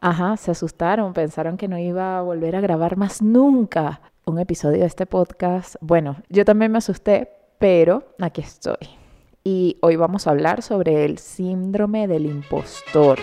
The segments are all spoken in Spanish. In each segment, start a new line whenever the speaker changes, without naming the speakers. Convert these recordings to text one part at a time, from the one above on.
Ajá, se asustaron, pensaron que no iba a volver a grabar más nunca un episodio de este podcast. Bueno, yo también me asusté, pero aquí estoy. Y hoy vamos a hablar sobre el síndrome del impostor.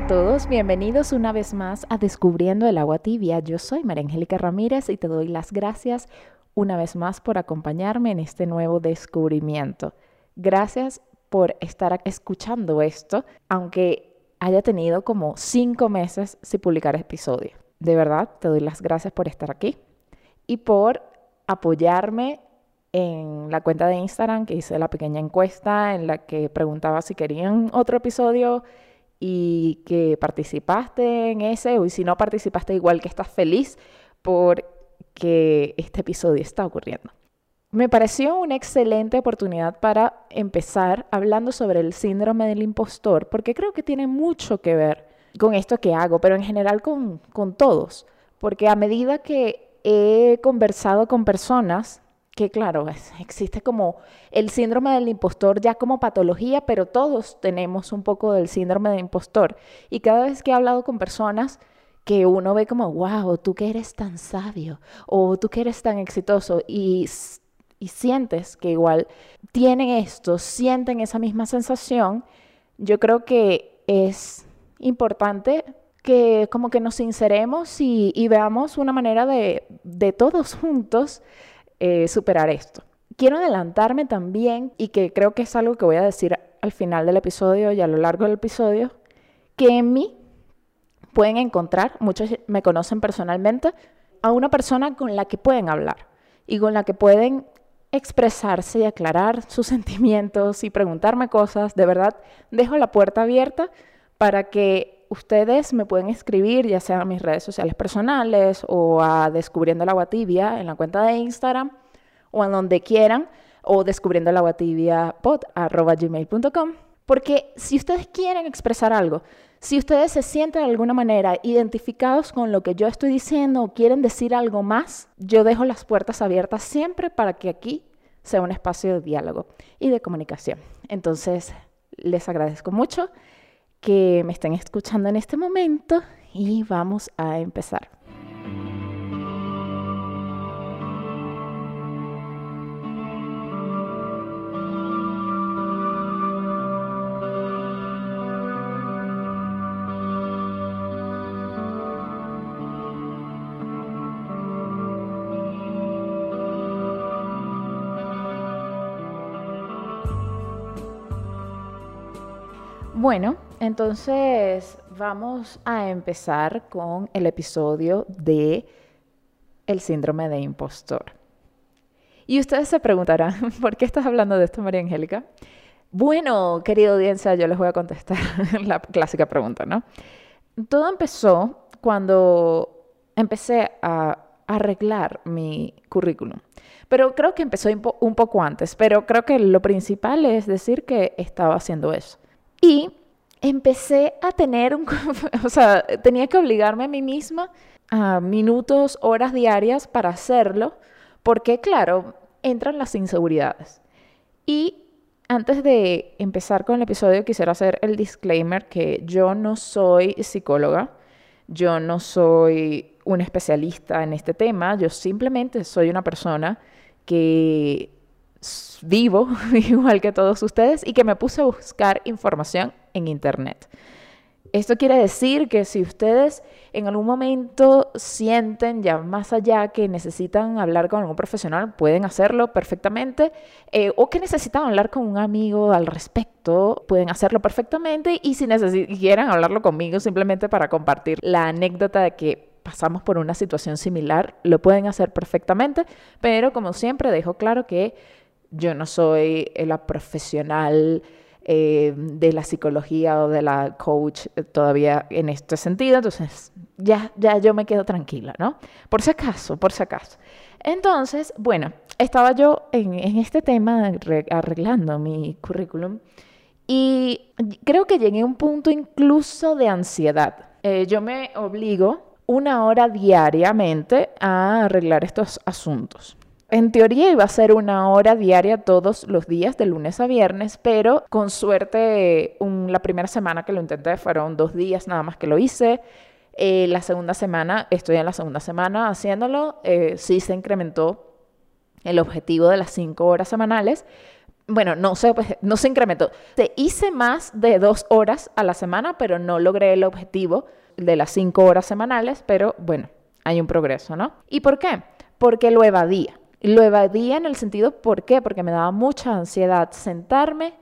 A todos, bienvenidos una vez más a Descubriendo el agua tibia. Yo soy María Angélica Ramírez y te doy las gracias una vez más por acompañarme en este nuevo descubrimiento. Gracias por estar escuchando esto, aunque haya tenido como cinco meses sin publicar episodio. De verdad, te doy las gracias por estar aquí y por apoyarme en la cuenta de Instagram que hice la pequeña encuesta en la que preguntaba si querían otro episodio y que participaste en ese, o si no participaste igual que estás feliz por que este episodio está ocurriendo. Me pareció una excelente oportunidad para empezar hablando sobre el síndrome del impostor, porque creo que tiene mucho que ver con esto que hago, pero en general con, con todos, porque a medida que he conversado con personas que claro, existe como el síndrome del impostor ya como patología, pero todos tenemos un poco del síndrome del impostor. Y cada vez que he hablado con personas que uno ve como, wow, tú que eres tan sabio o tú que eres tan exitoso y, y sientes que igual tienen esto, sienten esa misma sensación, yo creo que es importante que como que nos sinceremos y, y veamos una manera de, de todos juntos eh, superar esto. Quiero adelantarme también, y que creo que es algo que voy a decir al final del episodio y a lo largo del episodio, que en mí pueden encontrar, muchos me conocen personalmente, a una persona con la que pueden hablar y con la que pueden expresarse y aclarar sus sentimientos y preguntarme cosas. De verdad, dejo la puerta abierta para que ustedes me pueden escribir, ya sea a mis redes sociales personales o a Descubriendo el Agua Tibia en la cuenta de Instagram o en donde quieran o descubriendo el agua tibia gmail.com. Porque si ustedes quieren expresar algo, si ustedes se sienten de alguna manera identificados con lo que yo estoy diciendo o quieren decir algo más, yo dejo las puertas abiertas siempre para que aquí sea un espacio de diálogo y de comunicación. Entonces, les agradezco mucho que me estén escuchando en este momento y vamos a empezar. Bueno, entonces vamos a empezar con el episodio de el síndrome de impostor. Y ustedes se preguntarán, ¿por qué estás hablando de esto, María Angélica? Bueno, querida audiencia, yo les voy a contestar la clásica pregunta, ¿no? Todo empezó cuando empecé a arreglar mi currículum. Pero creo que empezó un poco antes, pero creo que lo principal es decir que estaba haciendo eso. Y empecé a tener un, o sea, tenía que obligarme a mí misma a minutos, horas diarias para hacerlo, porque claro, entran las inseguridades. Y antes de empezar con el episodio, quisiera hacer el disclaimer que yo no soy psicóloga, yo no soy un especialista en este tema, yo simplemente soy una persona que vivo igual que todos ustedes y que me puse a buscar información en Internet. Esto quiere decir que si ustedes en algún momento sienten ya más allá que necesitan hablar con algún profesional, pueden hacerlo perfectamente, eh, o que necesitan hablar con un amigo al respecto, pueden hacerlo perfectamente, y si quieran hablarlo conmigo simplemente para compartir la anécdota de que pasamos por una situación similar, lo pueden hacer perfectamente, pero como siempre dejo claro que yo no soy la profesional eh, de la psicología o de la coach eh, todavía en este sentido, entonces ya, ya yo me quedo tranquila, ¿no? Por si acaso, por si acaso. Entonces, bueno, estaba yo en, este tema arreglando mi currículum y creo que llegué a un punto incluso de ansiedad. Eh, yo me obligo una hora diariamente a arreglar estos asuntos. En teoría iba a ser una hora diaria todos los días, de lunes a viernes, pero con suerte la primera semana que lo intenté fueron dos días nada más que lo hice. Eh, la segunda semana, estoy en la segunda semana haciéndolo, eh, sí se incrementó el objetivo de las cinco horas semanales. Bueno, no sé, pues, no se incrementó. Te hice más de dos horas a la semana, pero no logré el objetivo de las cinco horas semanales, pero bueno, hay un progreso, ¿no? ¿Y por qué? Porque lo evadía. Lo evadía en el sentido, ¿por qué? Porque me daba mucha ansiedad sentarme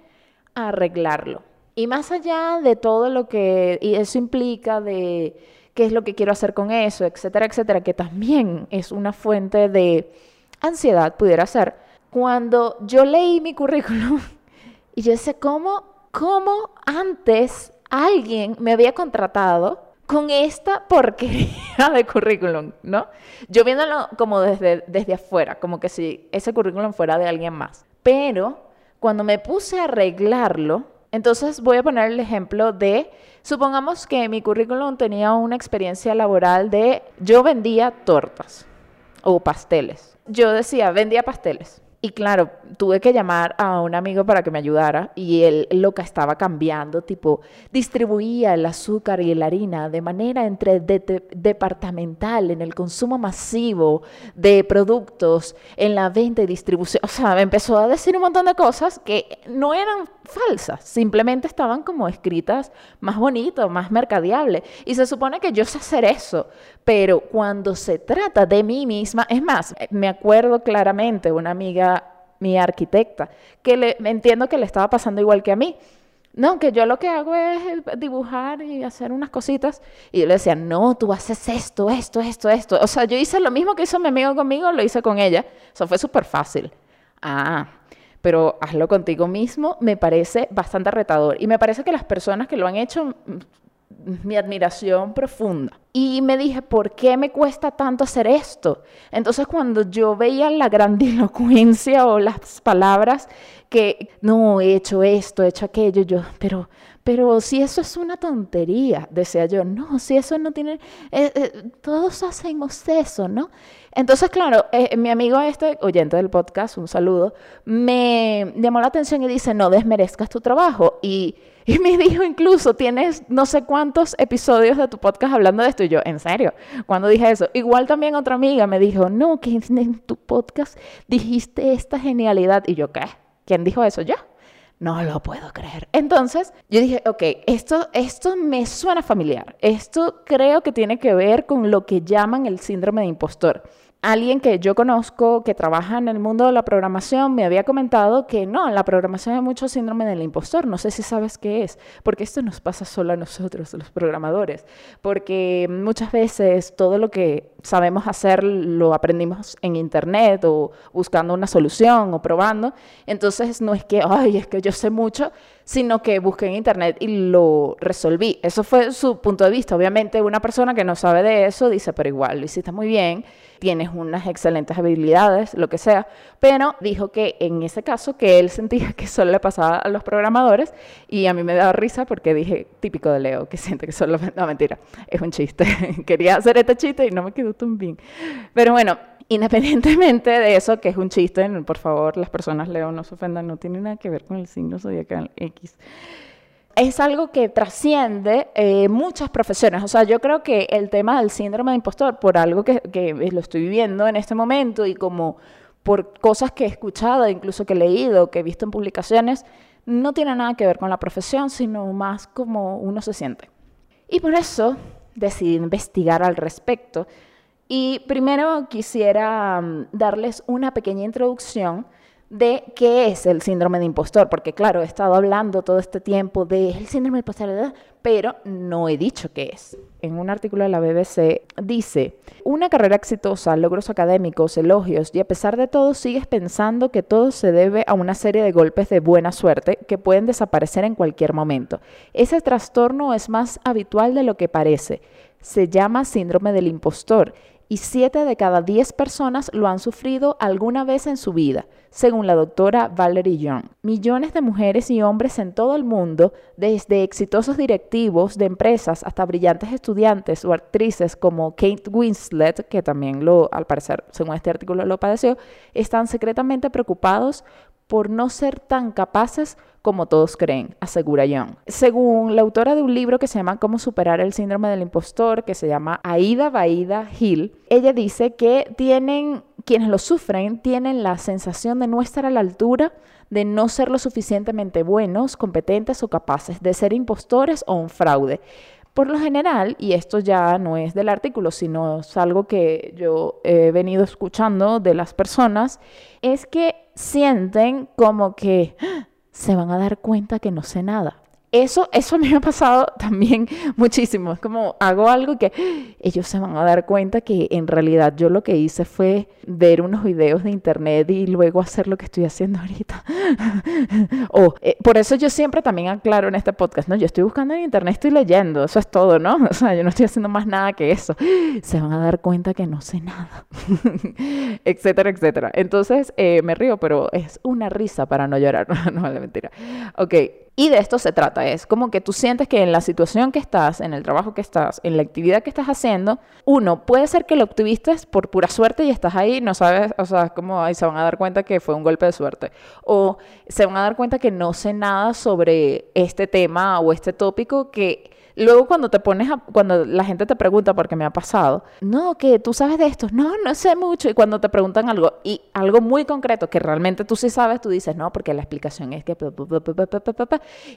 a arreglarlo. Y más allá de todo lo que eso implica de qué es lo que quiero hacer con eso, etcétera, etcétera, que también es una fuente de ansiedad, pudiera ser. Cuando yo leí mi currículum y yo sé ¿cómo, cómo antes alguien me había contratado con esta porquería de currículum, ¿no? Yo viéndolo como desde, desde afuera, como que si ese currículum fuera de alguien más. Pero cuando me puse a arreglarlo, entonces voy a poner el ejemplo de, supongamos que mi currículum tenía una experiencia laboral de, yo vendía tortas o pasteles. Yo decía, vendía pasteles. Y claro, tuve que llamar a un amigo para que me ayudara y él lo que estaba cambiando, tipo, distribuía el azúcar y la harina de manera entre departamental, en el consumo masivo de productos, en la venta y distribución. O sea, me empezó a decir un montón de cosas que no eran falsas, simplemente estaban como escritas más bonito, más mercadeable. Y se supone que yo sé hacer eso, pero cuando se trata de mí misma, es más, me acuerdo claramente una amiga mi arquitecta, que le, entiendo que le estaba pasando igual que a mí. No, que yo lo que hago es dibujar y hacer unas cositas. Y yo le decía, no, tú haces esto, esto, esto, esto. O sea, yo hice lo mismo que hizo mi amigo conmigo, lo hice con ella. Eso fue súper fácil. Ah, pero hazlo contigo mismo me parece bastante retador. Y me parece que las personas que lo han hecho mi admiración profunda. Y me dije, ¿por qué me cuesta tanto hacer esto? Entonces cuando yo veía la grandilocuencia o las palabras que, no, he hecho esto, he hecho aquello, yo, pero, pero si eso es una tontería, decía yo, no, si eso no tiene, eh, eh, todos hacemos eso, ¿no? Entonces, claro, eh, mi amigo este, oyente del podcast, un saludo, me llamó la atención y dice, no desmerezcas tu trabajo. Y y me dijo incluso, tienes no sé cuántos episodios de tu podcast hablando de esto. Y yo, ¿en serio? Cuando dije eso. Igual también otra amiga me dijo, no, que en tu podcast dijiste esta genialidad. Y yo, ¿qué? ¿Quién dijo eso? Yo. No lo puedo creer. Entonces, yo dije, ok, esto, esto me suena familiar. Esto creo que tiene que ver con lo que llaman el síndrome de impostor alguien que yo conozco que trabaja en el mundo de la programación me había comentado que no, la programación hay mucho síndrome del impostor. No sé si sabes qué es, porque esto nos pasa solo a nosotros, los programadores, porque muchas veces todo lo que sabemos hacer lo aprendimos en internet o buscando una solución o probando. Entonces no es que, ay, es que yo sé mucho, sino que busqué en internet y lo resolví. Eso fue su punto de vista. Obviamente una persona que no sabe de eso dice, pero igual lo hiciste muy bien, tienes unas excelentes habilidades, lo que sea, pero dijo que en ese caso que él sentía que solo le pasaba a los programadores y a mí me daba risa porque dije, típico de Leo, que siente que solo... No, mentira, es un chiste. Quería hacer este chiste y no me quedó tan bien. Pero bueno, independientemente de eso, que es un chiste, por favor, las personas leo, no se ofendan, no tiene nada que ver con el signo zodiacal X. Es algo que trasciende eh, muchas profesiones. O sea, yo creo que el tema del síndrome de impostor, por algo que, que lo estoy viviendo en este momento y como por cosas que he escuchado, incluso que he leído, que he visto en publicaciones, no tiene nada que ver con la profesión, sino más como uno se siente. Y por eso decidí investigar al respecto y primero quisiera mm, darles una pequeña introducción de qué es el síndrome de impostor, porque claro, he estado hablando todo este tiempo del síndrome de impostor, pero no he dicho qué es. En un artículo de la BBC dice, una carrera exitosa, logros académicos, elogios, y a pesar de todo sigues pensando que todo se debe a una serie de golpes de buena suerte que pueden desaparecer en cualquier momento. Ese trastorno es más habitual de lo que parece. Se llama síndrome del impostor y 7 de cada 10 personas lo han sufrido alguna vez en su vida, según la doctora Valerie Young. Millones de mujeres y hombres en todo el mundo, desde exitosos directivos de empresas hasta brillantes estudiantes o actrices como Kate Winslet, que también lo, al parecer, según este artículo lo padeció, están secretamente preocupados por no ser tan capaces como todos creen, asegura Young. Según la autora de un libro que se llama Cómo superar el síndrome del impostor, que se llama Aida Baida Hill, ella dice que tienen, quienes lo sufren, tienen la sensación de no estar a la altura, de no ser lo suficientemente buenos, competentes o capaces, de ser impostores o un fraude. Por lo general, y esto ya no es del artículo, sino es algo que yo he venido escuchando de las personas, es que sienten como que se van a dar cuenta que no sé nada. Eso, eso me ha pasado también muchísimo. Es como hago algo que ellos se van a dar cuenta que en realidad yo lo que hice fue ver unos videos de internet y luego hacer lo que estoy haciendo ahorita. o eh, por eso yo siempre también aclaro en este podcast, ¿no? Yo estoy buscando en internet, estoy leyendo, eso es todo, ¿no? O sea, yo no estoy haciendo más nada que eso. Se van a dar cuenta que no sé nada, etcétera, etcétera. Entonces eh, me río, pero es una risa para no llorar, no, no es mentira. Ok. Y de esto se trata, es como que tú sientes que en la situación que estás, en el trabajo que estás, en la actividad que estás haciendo, uno, puede ser que lo obtuviste por pura suerte y estás ahí, no sabes, o sea, como ahí se van a dar cuenta que fue un golpe de suerte. O se van a dar cuenta que no sé nada sobre este tema o este tópico que Luego cuando te pones cuando la gente te pregunta, porque me ha pasado, no, que tú sabes de esto, no, no sé mucho, y cuando te preguntan algo, y algo muy concreto que realmente tú sí sabes, tú dices, no, porque la explicación es que,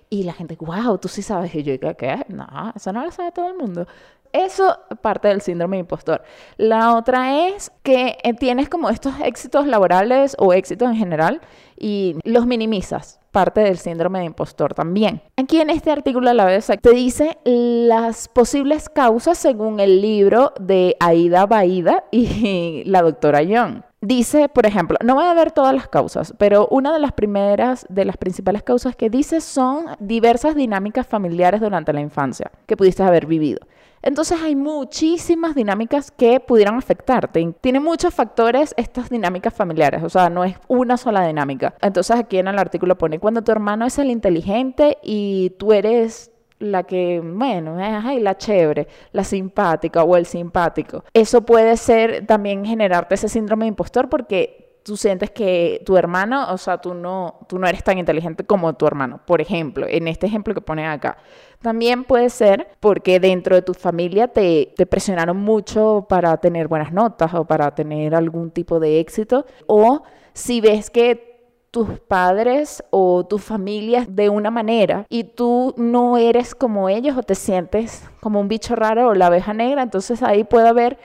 y la gente, wow, tú sí sabes, y yo, ¿qué? No, eso no lo sabe todo el mundo. Eso parte del síndrome impostor. La otra es que eh, tienes como estos éxitos laborales o éxitos en general y los minimizas parte del síndrome de impostor también. Aquí en este artículo a la vez te dice las posibles causas según el libro de Aida Baida y la doctora Young. Dice, por ejemplo, no voy a ver todas las causas, pero una de las primeras, de las principales causas que dice son diversas dinámicas familiares durante la infancia que pudiste haber vivido. Entonces hay muchísimas dinámicas que pudieran afectarte. Tiene muchos factores estas dinámicas familiares, o sea, no es una sola dinámica. Entonces aquí en el artículo pone, cuando tu hermano es el inteligente y tú eres la que, bueno, es la chévere, la simpática o el simpático. Eso puede ser también generarte ese síndrome de impostor porque tú sientes que tu hermano, o sea, tú no, tú no eres tan inteligente como tu hermano, por ejemplo, en este ejemplo que pone acá. También puede ser porque dentro de tu familia te, te presionaron mucho para tener buenas notas o para tener algún tipo de éxito, o si ves que tus padres o tu familia de una manera y tú no eres como ellos o te sientes como un bicho raro o la abeja negra, entonces ahí puede haber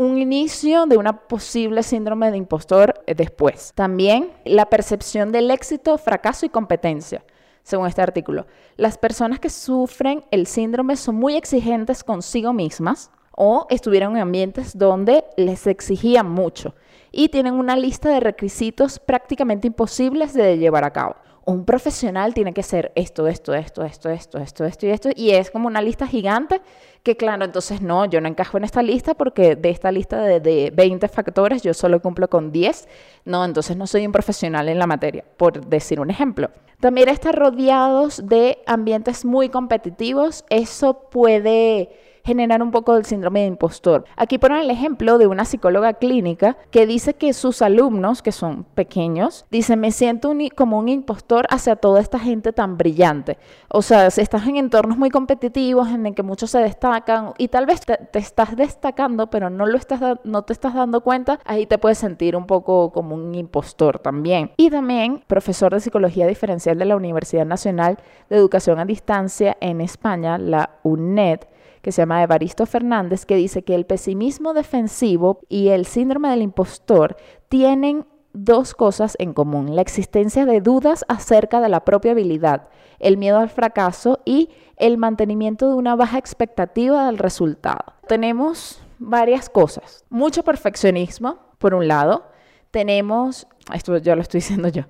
un inicio de una posible síndrome de impostor eh, después. También la percepción del éxito, fracaso y competencia. Según este artículo, las personas que sufren el síndrome son muy exigentes consigo mismas o estuvieron en ambientes donde les exigían mucho y tienen una lista de requisitos prácticamente imposibles de llevar a cabo un profesional tiene que ser esto, esto, esto, esto, esto, esto, esto y esto. Y es como una lista gigante que, claro, entonces no, yo no encajo en esta lista porque de esta lista de, de 20 factores yo solo cumplo con 10. No, entonces no soy un profesional en la materia, por decir un ejemplo. También estar rodeados de ambientes muy competitivos, eso puede generar un poco del síndrome de impostor. Aquí ponen el ejemplo de una psicóloga clínica que dice que sus alumnos, que son pequeños, dicen, me siento como un impostor hacia toda esta gente tan brillante. O sea, si estás en entornos muy competitivos en el que muchos se destacan y tal vez te, estás destacando, pero no, lo estás, no te estás dando cuenta, ahí te puedes sentir un poco como un impostor también. Y también, profesor de psicología diferencial de la Universidad Nacional de Educación a Distancia en España, la UNED, que se llama Evaristo Fernández, que dice que el pesimismo defensivo y el síndrome del impostor tienen dos cosas en común, la existencia de dudas acerca de la propia habilidad, el miedo al fracaso y el mantenimiento de una baja expectativa del resultado. Tenemos varias cosas, mucho perfeccionismo, por un lado, tenemos, esto ya lo estoy diciendo yo,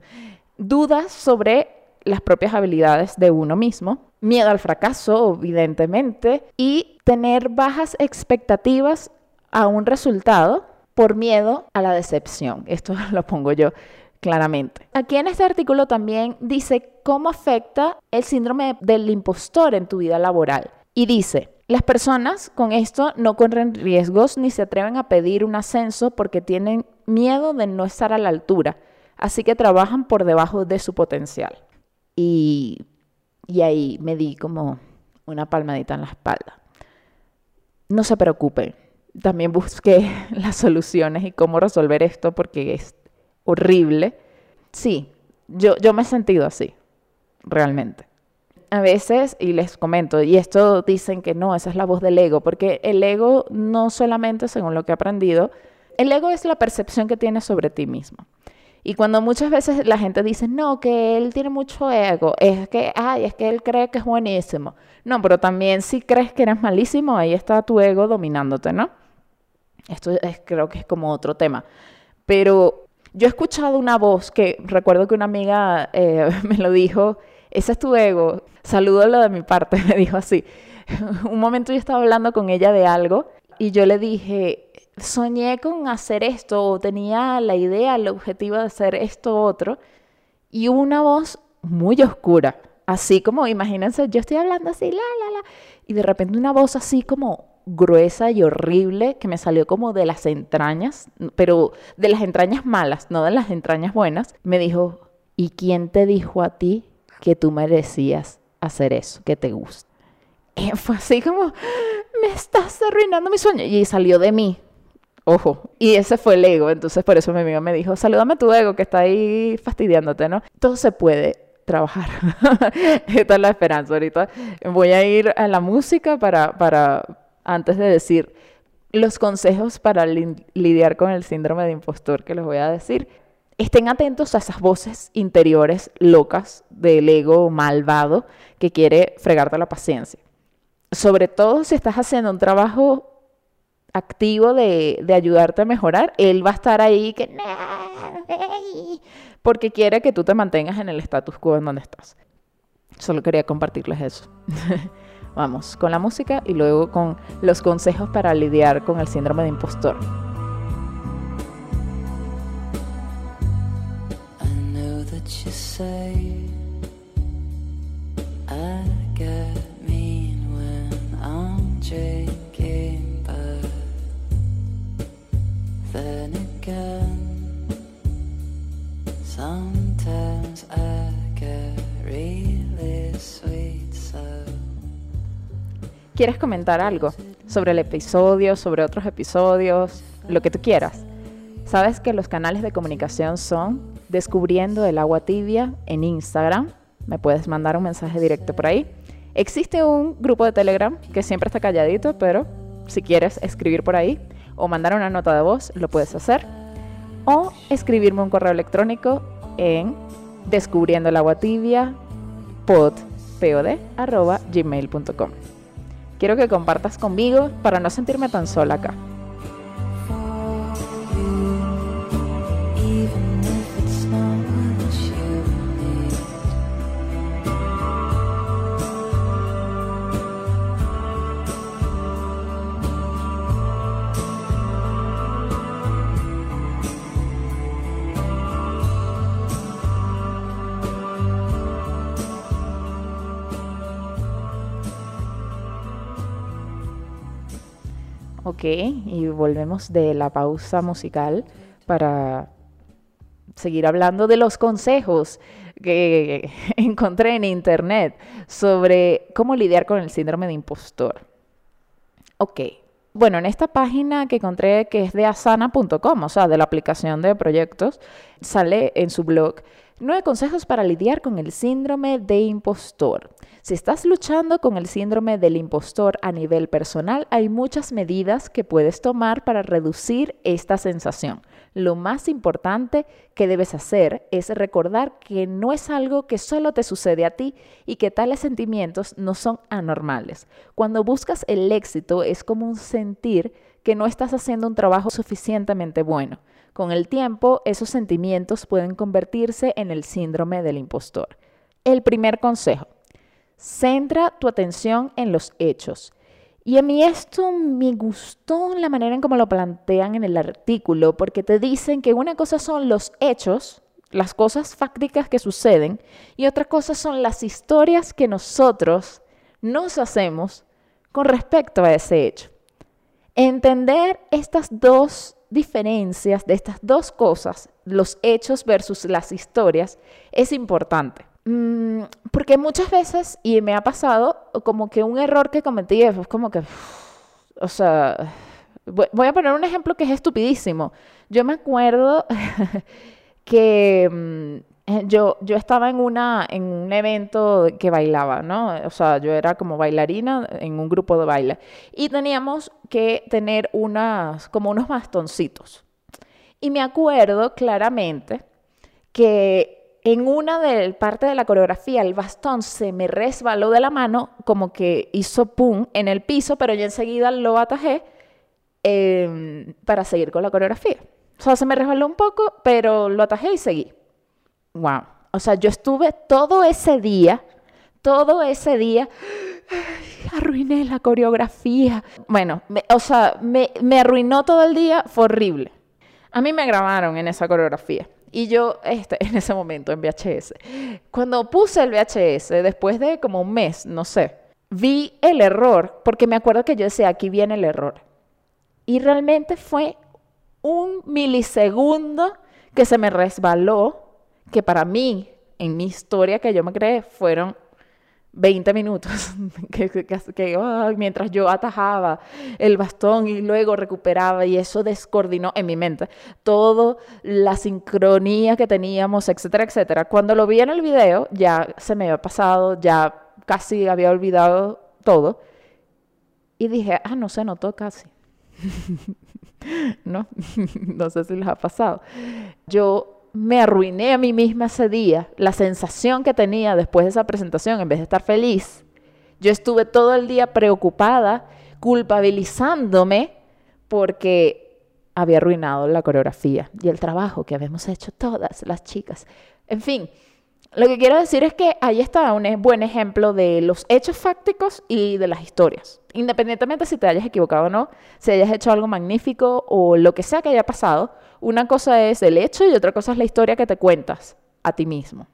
dudas sobre las propias habilidades de uno mismo, miedo al fracaso, evidentemente, y tener bajas expectativas a un resultado por miedo a la decepción. Esto lo pongo yo claramente. Aquí en este artículo también dice cómo afecta el síndrome del impostor en tu vida laboral. Y dice, las personas con esto no corren riesgos ni se atreven a pedir un ascenso porque tienen miedo de no estar a la altura, así que trabajan por debajo de su potencial. Y, y ahí me di como una palmadita en la espalda. No se preocupen, también busqué las soluciones y cómo resolver esto porque es horrible. Sí, yo, yo me he sentido así, realmente. A veces, y les comento, y esto dicen que no, esa es la voz del ego, porque el ego no solamente, según lo que he aprendido, el ego es la percepción que tienes sobre ti mismo. Y cuando muchas veces la gente dice, no, que él tiene mucho ego, es que, ay, es que él cree que es buenísimo. No, pero también si crees que eres malísimo, ahí está tu ego dominándote, ¿no? Esto es, creo que es como otro tema. Pero yo he escuchado una voz que recuerdo que una amiga eh, me lo dijo, ese es tu ego, salúdalo de mi parte, me dijo así. Un momento yo estaba hablando con ella de algo y yo le dije, soñé con hacer esto o tenía la idea, el objetivo de hacer esto otro, y una voz muy oscura, así como, imagínense, yo estoy hablando así, la, la, la, y de repente una voz así como gruesa y horrible que me salió como de las entrañas, pero de las entrañas malas, no de las entrañas buenas, me dijo, ¿y quién te dijo a ti que tú merecías hacer eso, que te gusta? Y fue así como, me estás arruinando mi sueño. Y salió de mí, Ojo, y ese fue el ego, entonces por eso mi amiga me dijo, salúdame tu ego que está ahí fastidiándote, ¿no? Todo se puede trabajar. Esta es la esperanza ahorita. Voy a ir a la música para, para antes de decir los consejos para lidiar con el síndrome de impostor que les voy a decir. Estén atentos a esas voces interiores locas del ego malvado que quiere fregarte la paciencia. Sobre todo si estás haciendo un trabajo activo de, ayudarte a mejorar, él va a estar ahí que porque quiere que tú te mantengas en el status quo en donde estás. Solo quería compartirles eso. Vamos con la música y luego con los consejos para lidiar con el síndrome de impostor. ¿Quieres comentar algo sobre el episodio, sobre otros episodios, lo que tú quieras? Sabes que los canales de comunicación son Descubriendo el agua tibia en Instagram. Me puedes mandar un mensaje directo por ahí. Existe un grupo de Telegram que siempre está calladito, pero si quieres escribir por ahí o mandar una nota de voz, lo puedes hacer. O escribirme un correo electrónico en descubriendo el agua tibia pod, gmail.com. Quiero que compartas conmigo para no sentirme tan sola acá. Y volvemos de la pausa musical para seguir hablando de los consejos que encontré en internet sobre cómo lidiar con el síndrome de impostor. Ok, bueno, en esta página que encontré que es de asana.com, o sea, de la aplicación de proyectos, sale en su blog nueve consejos para lidiar con el síndrome de impostor. Si estás luchando con el síndrome del impostor a nivel personal, hay muchas medidas que puedes tomar para reducir esta sensación. Lo más importante que debes hacer es recordar que no es algo que solo te sucede a ti y que tales sentimientos no son anormales. Cuando buscas el éxito es como un sentir que no estás haciendo un trabajo suficientemente bueno. Con el tiempo, esos sentimientos pueden convertirse en el síndrome del impostor. El primer consejo, Centra tu atención en los hechos. Y a mí esto me gustó la manera en cómo lo plantean en el artículo, porque te dicen que una cosa son los hechos, las cosas fácticas que suceden, y otra cosa son las historias que nosotros nos hacemos con respecto a ese hecho. Entender estas dos diferencias de estas dos cosas, los hechos versus las historias, es importante. Mm, porque muchas veces, y me ha pasado, como que un error que cometí es como que, o sea, voy a poner un ejemplo que es estupidísimo. Yo me acuerdo que mm, yo, yo estaba en, una, en un evento que bailaba, ¿no? O sea, yo era como bailarina en un grupo de baile. Y teníamos que tener unas, como unos bastoncitos. Y me acuerdo claramente que en una de parte de la coreografía el bastón se me resbaló de la mano, como que hizo pum en el piso, pero yo enseguida lo atajé em, para seguir con la coreografía. O sea, se me resbaló un poco, pero lo atajé y seguí. Wow. O sea, yo estuve todo ese día, todo ese día, arruiné la coreografía. Bueno, o sea, me, me arruinó todo el día, fue horrible. A mí me grabaron en esa coreografía. Y yo, este, en ese momento, en VHS, cuando puse el VHS, después de como un mes, no sé, vi el error, porque me acuerdo que yo decía, aquí viene el error. Y realmente fue un milisegundo que se me resbaló, que para mí, en mi historia que yo me creé, fueron 20 minutos, que, mientras yo atajaba el bastón y luego recuperaba y eso descoordinó en mi mente todo la sincronía que teníamos, etcétera, etcétera. Cuando lo vi en el video ya se me había pasado, ya casi había olvidado todo y dije, ah, no se notó casi. no, no sé si les ha pasado. Yo me arruiné a mí misma ese día, la sensación que tenía después de esa presentación, en vez de estar feliz, yo estuve todo el día preocupada, culpabilizándome porque había arruinado la coreografía y el trabajo que habíamos hecho todas las chicas. En fin, lo que quiero decir es que ahí está un buen ejemplo de los hechos fácticos y de las historias. Independientemente si te hayas equivocado o no, si hayas hecho algo magnífico o lo que sea que haya pasado, una cosa es el hecho y otra cosa es la historia que te cuentas a ti mismo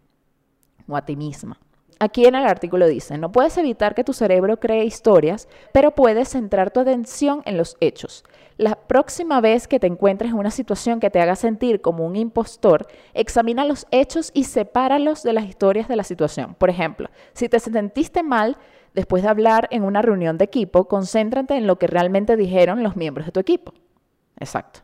o a ti misma. Aquí en el artículo dice, no puedes evitar que tu cerebro cree historias, pero puedes centrar tu atención en los hechos. La próxima vez que te encuentres en una situación que te haga sentir como un impostor, examina los hechos y sepáralos de las historias de la situación. Por ejemplo, si te sentiste mal después de hablar en una reunión de equipo, concéntrate en lo que realmente dijeron los miembros de tu equipo. Exacto.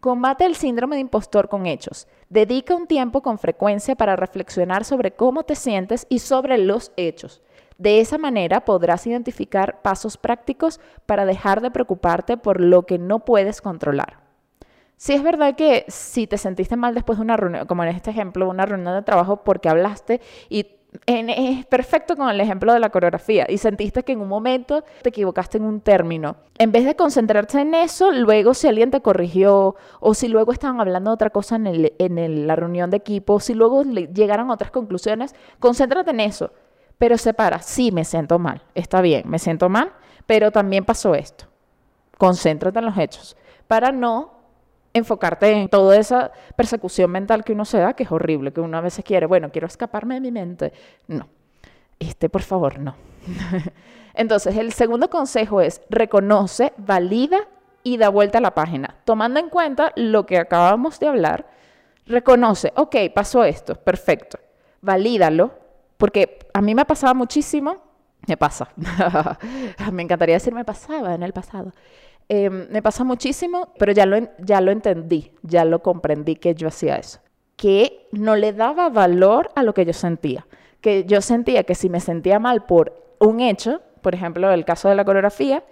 Combate el síndrome de impostor con hechos. Dedica un tiempo con frecuencia para reflexionar sobre cómo te sientes y sobre los hechos. De esa manera podrás identificar pasos prácticos para dejar de preocuparte por lo que no puedes controlar. Si es verdad que si te sentiste mal después de una reunión, como en este ejemplo, una reunión de trabajo porque hablaste y es perfecto con el ejemplo de la coreografía y sentiste que en un momento te equivocaste en un término. En vez de concentrarse en eso, luego si alguien te corrigió o si luego estaban hablando de otra cosa en, en la reunión de equipo, si luego llegaron a otras conclusiones, concéntrate en eso. Pero separa, sí, me siento mal, está bien, me siento mal, pero también pasó esto. Concéntrate en los hechos para no enfocarte en toda esa persecución mental que uno se da, que es horrible, que uno a veces quiere, bueno, quiero escaparme de mi mente. No, este, por favor, no. Entonces, el segundo consejo es reconoce, valida y da vuelta a la página. Tomando en cuenta lo que acabamos de hablar, reconoce, ok, pasó esto, perfecto. Valídalo, porque a mí me pasaba muchísimo, me pasa, me encantaría decir me pasaba en el pasado, Em, me pasa muchísimo, pero ya lo, ya lo entendí, ya lo comprendí que yo hacía eso. Que no le daba valor a lo que yo sentía. Que yo sentía que si me sentía mal por un hecho, por ejemplo, el caso de la coreografía,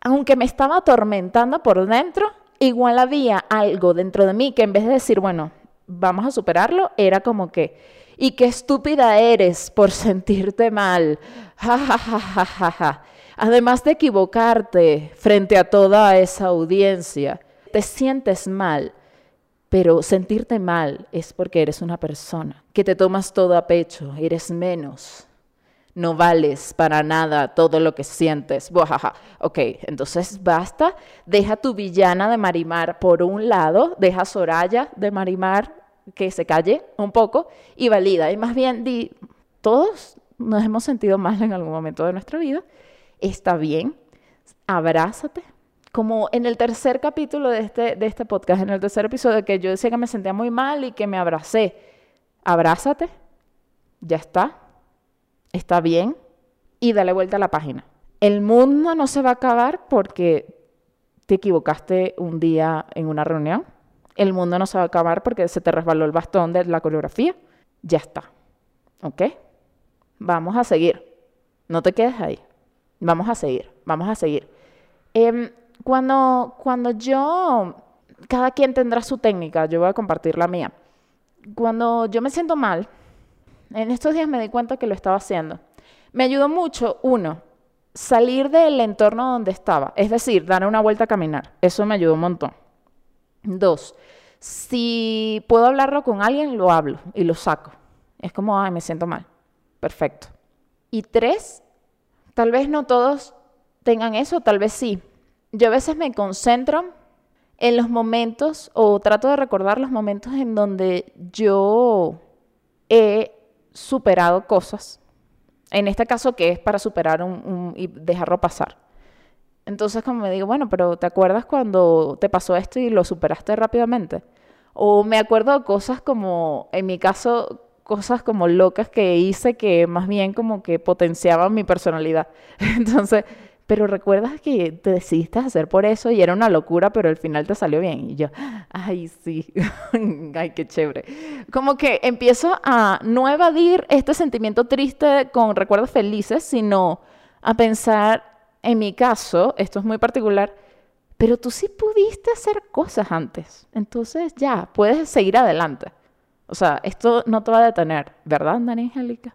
aunque me estaba atormentando por dentro, igual había algo dentro de mí que en vez de decir, bueno, vamos a superarlo, era como que, y qué estúpida eres por sentirte mal. Ja, ja, ja. Además de equivocarte frente a toda esa audiencia, te sientes mal, pero sentirte mal es porque eres una persona, que te tomas todo a pecho, eres menos. no vales para nada todo lo que sientes. Buajaja. Ok, entonces basta, deja tu villana de Marimar por un lado, deja Soraya de Marimar que se calle un poco y valida. Y más bien di, todos nos hemos sentido mal en algún momento de nuestra vida. Está bien, abrázate. Como en el tercer capítulo de este, de este podcast, en el tercer episodio, que yo decía que me sentía muy mal y que me abracé. Abrázate, ya está, está bien y dale vuelta a la página. El mundo no se va a acabar porque te equivocaste un día en una reunión. El mundo no se va a acabar porque se te resbaló el bastón de la coreografía. Ya está. ¿Ok? Vamos a seguir. No te quedes ahí. Vamos a seguir. Vamos a seguir. Em, cuando, cuando yo, cada quien tendrá su técnica, yo voy a compartir la mía. Cuando yo me siento mal, en estos días me di cuenta que lo estaba haciendo. Me ayudó mucho, uno, salir del entorno donde estaba, es decir, dar una vuelta a caminar. Eso me ayudó un montón. Dos, si puedo hablarlo con alguien, lo hablo y lo saco. Es como, ay, me siento mal. Perfecto. Y tres, tal vez no todos tengan eso, tal vez sí. Yo a veces me concentro en los momentos o trato de recordar los momentos en donde yo he superado cosas. En este caso, que es para superar un, y dejarlo pasar. Entonces, como me digo, bueno, pero ¿te acuerdas cuando te pasó esto y lo superaste rápidamente? O me acuerdo cosas como, en mi caso, cosas como locas que hice que más bien como que potenciaban mi personalidad. Entonces, pero recuerdas que te decidiste hacer por eso y era una locura, pero al final te salió bien. Y yo, ay, sí, ay, qué chévere. Como que empiezo a no evadir este sentimiento triste con recuerdos felices, sino a pensar, en mi caso, esto es muy particular, pero tú sí pudiste hacer cosas antes. Entonces ya, puedes seguir adelante. O sea, esto no te va a detener, ¿verdad, Dani Angélica?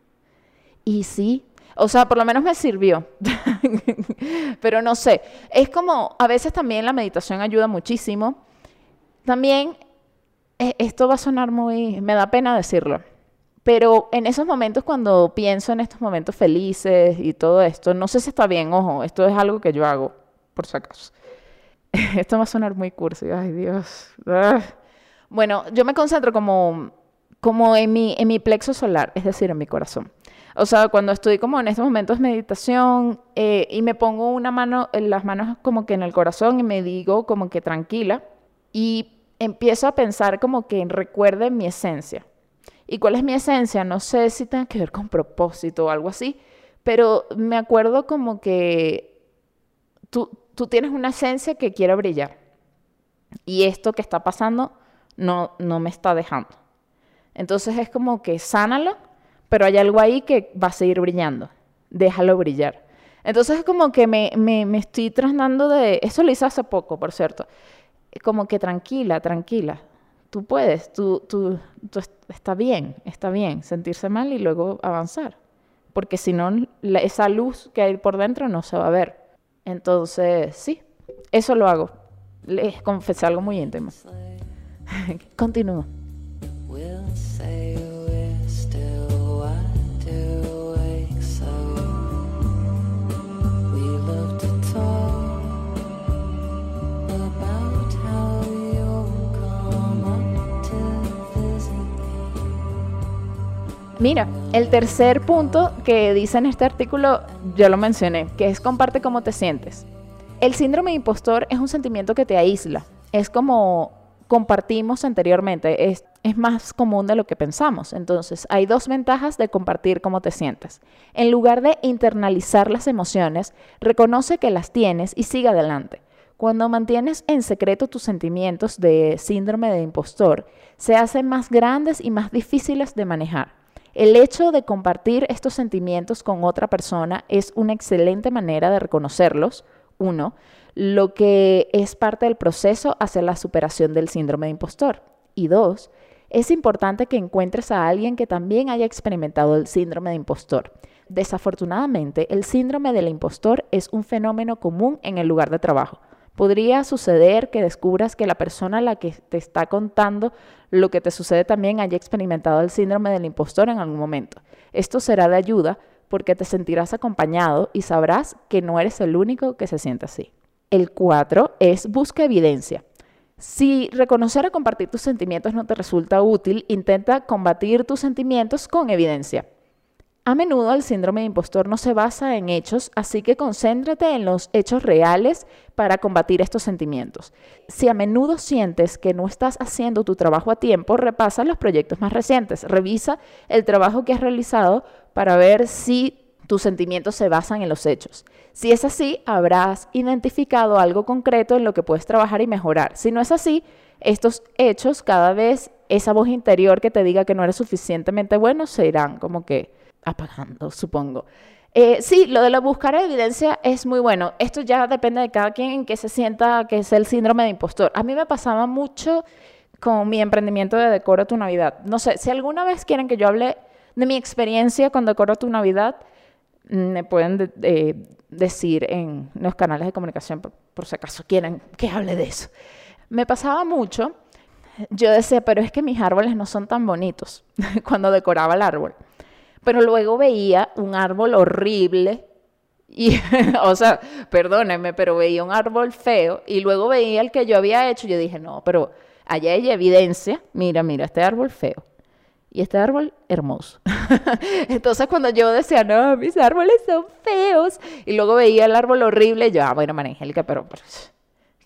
Y sí, o sea, por lo menos me sirvió. Pero no sé, es como, a veces también la meditación ayuda muchísimo. También, e, esto va a sonar muy, me da pena decirlo, pero en esos momentos cuando pienso en estos momentos felices y todo esto, no sé si está bien, ojo, esto es algo que yo hago, por si acaso. Esto va a sonar muy cursi, ay Dios. Ah. Bueno, yo me concentro como, como en, mi, en mi plexo solar, es decir, en mi corazón. O sea, cuando estoy como en estos momentos de meditación eh, y me pongo una mano, en las manos como que en el corazón y me digo como que tranquila y empiezo a pensar como que recuerde mi esencia. ¿Y cuál es mi esencia? No sé si tiene que ver con propósito o algo así, pero me acuerdo como que tú, tú tienes una esencia que quiere brillar y esto que está pasando no, no me está dejando. Entonces es como que sánalo pero hay algo ahí que va a seguir brillando. Déjalo brillar. Entonces es como que me, me, estoy tratando de... Eso lo hice hace poco, por cierto. Como que tranquila, tranquila. Tú puedes, tú, tú, tú está bien, está bien sentirse mal y luego avanzar. Porque si no, esa luz que hay por dentro no se va a ver. Entonces, sí, eso lo hago. Les confesé algo muy íntimo. Continúo. Mira, el tercer punto que dice en este artículo, yo lo mencioné, que es comparte cómo te sientes. El síndrome de impostor es un sentimiento que te aísla. Es como compartimos anteriormente, es, es, más común de lo que pensamos. Entonces, hay dos ventajas de compartir cómo te sientes. En lugar de internalizar las emociones, reconoce que las tienes y sigue adelante. Cuando mantienes en secreto tus sentimientos de síndrome de impostor, se hacen más grandes y más difíciles de manejar. El hecho de compartir estos sentimientos con otra persona es una excelente manera de reconocerlos, uno, lo que es parte del proceso hacia la superación del síndrome de impostor. Y dos, es importante que encuentres a alguien que también haya experimentado el síndrome de impostor. Desafortunadamente, el síndrome del impostor es un fenómeno común en el lugar de trabajo. Podría suceder que descubras que la persona a la que te está contando lo que te sucede también haya experimentado el síndrome del impostor en algún momento. Esto será de ayuda porque te sentirás acompañado y sabrás que no eres el único que se siente así. El cuatro es busca evidencia. Si reconocer o compartir tus sentimientos no te resulta útil, intenta combatir tus sentimientos con evidencia. A menudo el síndrome de impostor no se basa en hechos, así que concéntrate en los hechos reales para combatir estos sentimientos. Si a menudo sientes que no estás haciendo tu trabajo a tiempo, repasa los proyectos más recientes, revisa el trabajo que has realizado para ver si tus sentimientos se basan en los hechos. Si es así, habrás identificado algo concreto en lo que puedes trabajar y mejorar. Si no es así, estos hechos, cada vez esa voz interior que te diga que no eres suficientemente bueno, se irán como que apagando, supongo. Eh, sí, lo de la buscar evidencia es muy bueno. Esto ya depende de cada quien en que se sienta que es el síndrome de impostor. A mí me pasaba mucho con mi emprendimiento de Decora tu Navidad. No sé, si alguna vez quieren que yo hable de mi experiencia con Decora tu Navidad, mm, me pueden decir en los canales de comunicación, por, por si acaso quieren que hable de eso. Me pasaba mucho, yo decía, pero es que mis árboles no son tan bonitos cuando decoraba el árbol. Pero luego veía un árbol horrible y, o sea, perdónenme, pero veía un árbol feo y luego veía el que yo había hecho y yo dije, no, pero allá hay evidencia, mira, mira, este árbol feo y este árbol hermoso. Entonces cuando yo decía, no, mis árboles son feos y luego veía el árbol horrible, yo, ah, bueno, María Angélica, pero, pero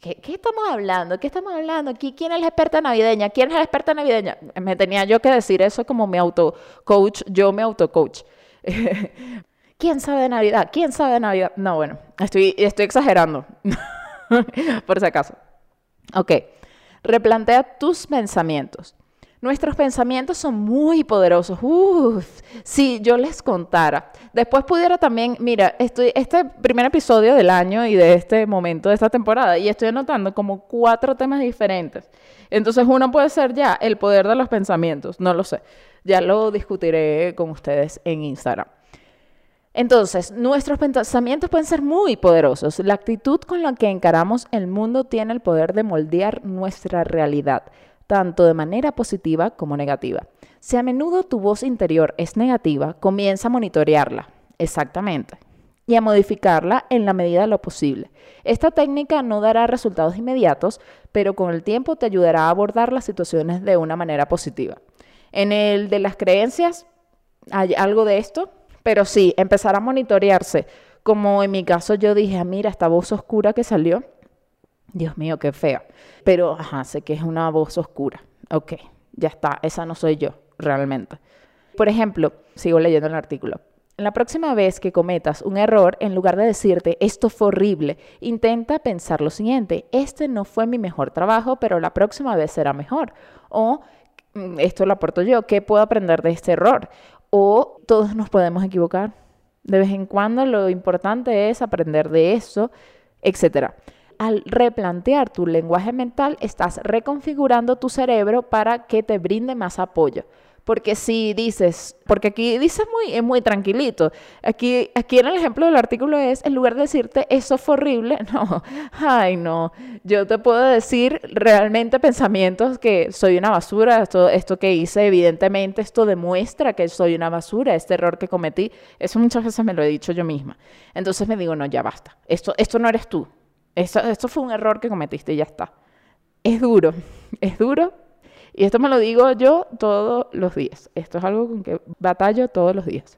¿Qué, estamos hablando? ¿Qué estamos hablando? ¿Quién es la experta navideña? ¿Quién es la experta navideña? Me tenía yo que decir eso como mi auto-coach, yo me auto-coach. ¿Quién sabe de Navidad? ¿Quién sabe de Navidad? No, bueno, estoy, estoy exagerando, por si acaso. Ok, replantea tus pensamientos. Nuestros pensamientos son muy poderosos. Uf, si yo les contara. Después pudiera también, mira, estoy, este primer episodio del año y de este momento, de esta temporada, y estoy anotando como cuatro temas diferentes. Entonces uno puede ser ya el poder de los pensamientos, no lo sé. Ya lo discutiré con ustedes en Instagram. Entonces, nuestros pensamientos pueden ser muy poderosos. La actitud con la que encaramos el mundo tiene el poder de moldear nuestra realidad tanto de manera positiva como negativa. Si a menudo tu voz interior es negativa, comienza a monitorearla, exactamente, y a modificarla en la medida de lo posible. Esta técnica no dará resultados inmediatos, pero con el tiempo te ayudará a abordar las situaciones de una manera positiva. En el de las creencias, hay algo de esto, pero sí, empezar a monitorearse. Como en mi caso yo dije, ah, mira, esta voz oscura que salió, Dios mío, qué fea. Pero, ajá, sé que es una voz oscura. Ok, ya está, esa no soy yo, realmente. Por ejemplo, sigo leyendo el artículo. La próxima vez que cometas un error, en lugar de decirte esto fue horrible, intenta pensar lo siguiente, este no fue mi mejor trabajo, pero la próxima vez será mejor. O mm, esto lo aporto yo, ¿qué puedo aprender de este error? O todos nos podemos equivocar. De vez en cuando lo importante es aprender de eso, etcétera al replantear tu lenguaje mental, estás reconfigurando tu cerebro para que te brinde más apoyo. Porque si dices, porque aquí dices muy, muy tranquilito. Aquí, aquí en el ejemplo del artículo es, en lugar de decirte, eso fue horrible, no, ay no, yo te puedo decir realmente pensamientos que soy una basura, esto, esto que hice, evidentemente esto demuestra que soy una basura, este error que cometí, eso muchas veces me lo he dicho yo misma. Entonces me digo, no, ya basta, esto, esto no eres tú, esto, fue un error que cometiste y ya está. Es duro, es duro. Y esto me lo digo yo todos los días. Esto es algo con que batallo todos los días.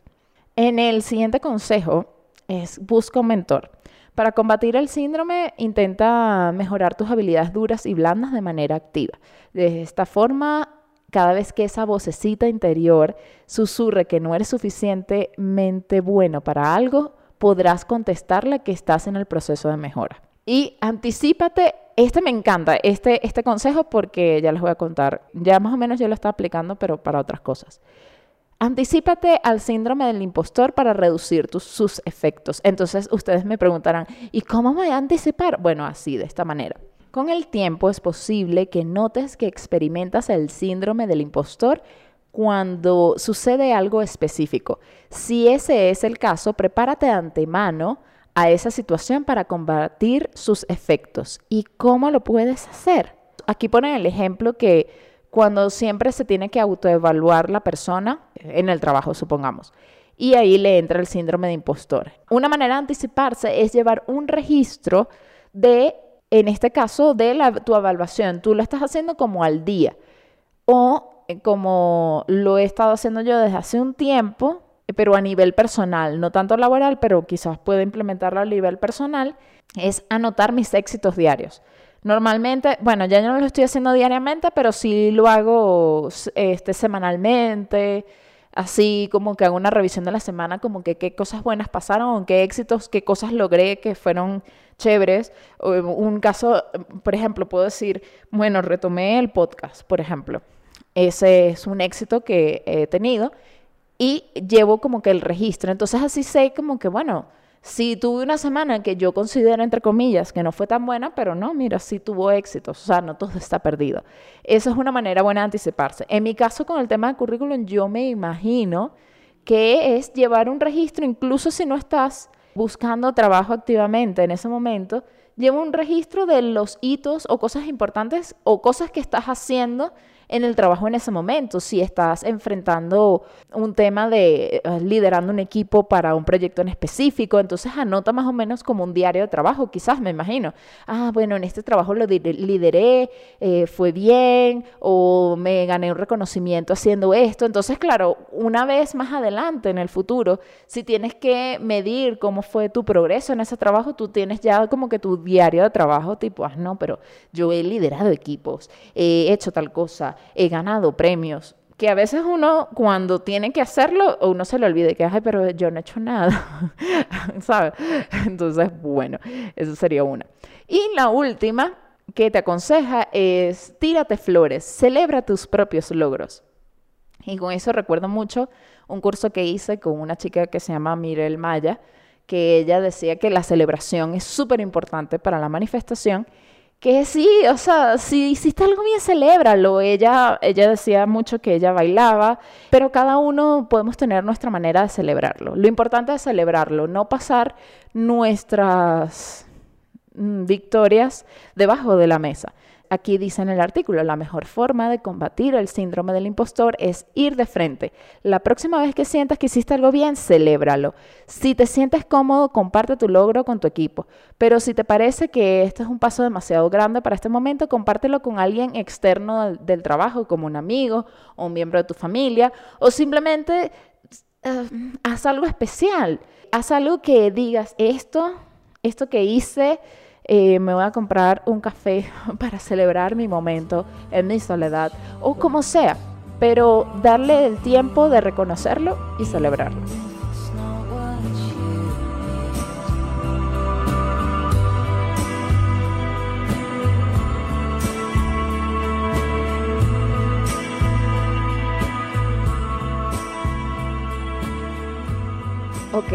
En el siguiente consejo es busca un mentor. Para combatir el síndrome, intenta mejorar tus habilidades duras y blandas de manera activa. De esta forma, cada vez que esa vocecita interior susurre que no eres suficientemente bueno para algo, podrás contestarle que estás en el proceso de mejora. Y anticipate, este me encanta, este, este consejo porque ya les voy a contar, ya más o menos yo lo estaba aplicando, pero para otras cosas. Anticípate al síndrome del impostor para reducir sus efectos. Entonces ustedes me preguntarán, ¿y cómo voy a anticipar? Bueno, así, de esta manera. Con el tiempo es posible que notes que experimentas el síndrome del impostor cuando sucede algo específico. Si ese es el caso, prepárate de antemano a esa situación para combatir sus efectos. ¿Y cómo lo puedes hacer? Aquí ponen el ejemplo que cuando siempre se tiene que autoevaluar la persona, en el trabajo supongamos, y ahí le entra el síndrome de impostor. Una manera de anticiparse es llevar un registro de, en este caso, de la, tu evaluación. Tú lo estás haciendo como al día o eh, como lo he estado haciendo yo desde hace un tiempo, pero a nivel personal, no tanto laboral, pero quizás pueda implementarlo a nivel personal, es anotar mis éxitos diarios. Normalmente, bueno, ya no lo estoy haciendo diariamente, pero sí lo hago este, semanalmente, así como que hago una revisión de la semana, como que qué cosas buenas pasaron, qué éxitos, qué cosas logré que fueron chéveres. Un caso, por ejemplo, puedo decir, bueno, retomé el podcast, por ejemplo. Ese es un éxito que he tenido y llevo como que el registro. Entonces así sé como que, bueno, si tuve una semana que yo considero, entre comillas, que no fue tan buena, pero no, mira, sí tuvo éxitos, o sea, no todo está perdido. Esa es una manera buena de anticiparse. En mi caso, con el tema de currículum, yo me imagino que es llevar un registro, incluso si no estás buscando trabajo activamente en ese momento, lleva un registro de los hitos o cosas importantes o cosas que estás haciendo en el trabajo en ese momento, si estás enfrentando un tema de eh, liderando un equipo para un proyecto en específico, entonces anota más o menos como un diario de trabajo, quizás me imagino. Ah, bueno, en este trabajo lo lideré, eh, fue bien, o me gané un reconocimiento haciendo esto. Entonces, claro, una vez más adelante en el futuro, si tienes que medir cómo fue tu progreso en ese trabajo, tú tienes ya como que tu diario de trabajo, tipo, ah, no, pero yo he liderado equipos, he hecho tal cosa he ganado premios, que a veces uno cuando tiene que hacerlo, uno se le olvida que, ay, pero yo no he hecho nada, ¿sabes? Entonces, bueno, eso sería una. Y la última que te aconseja es tírate flores, celebra tus propios logros. Y con eso recuerdo mucho un curso que hice con una chica que se llama Mirel Maya, que ella decía que la celebración es súper importante para la manifestación que sí, o sea, si hiciste algo bien, celébralo. Ella, ella decía mucho que ella bailaba, pero cada uno podemos tener nuestra manera de celebrarlo. Lo importante es celebrarlo, no pasar nuestras mm, victorias debajo de la mesa. Aquí dice en el artículo, la mejor forma de combatir el síndrome del impostor es ir de frente. La próxima vez que sientas que hiciste algo bien, celébralo. Si te sientes cómodo, comparte tu logro con tu equipo. Pero si te parece que este es un paso demasiado grande para este momento, compártelo con alguien externo del, trabajo, como un amigo o un miembro de tu familia, o simplemente eh, haz algo especial. Haz algo que digas, esto, esto que hice eh, me voy a comprar un café para celebrar mi momento en mi soledad o como sea, pero darle el tiempo de reconocerlo y celebrarlo. Ok,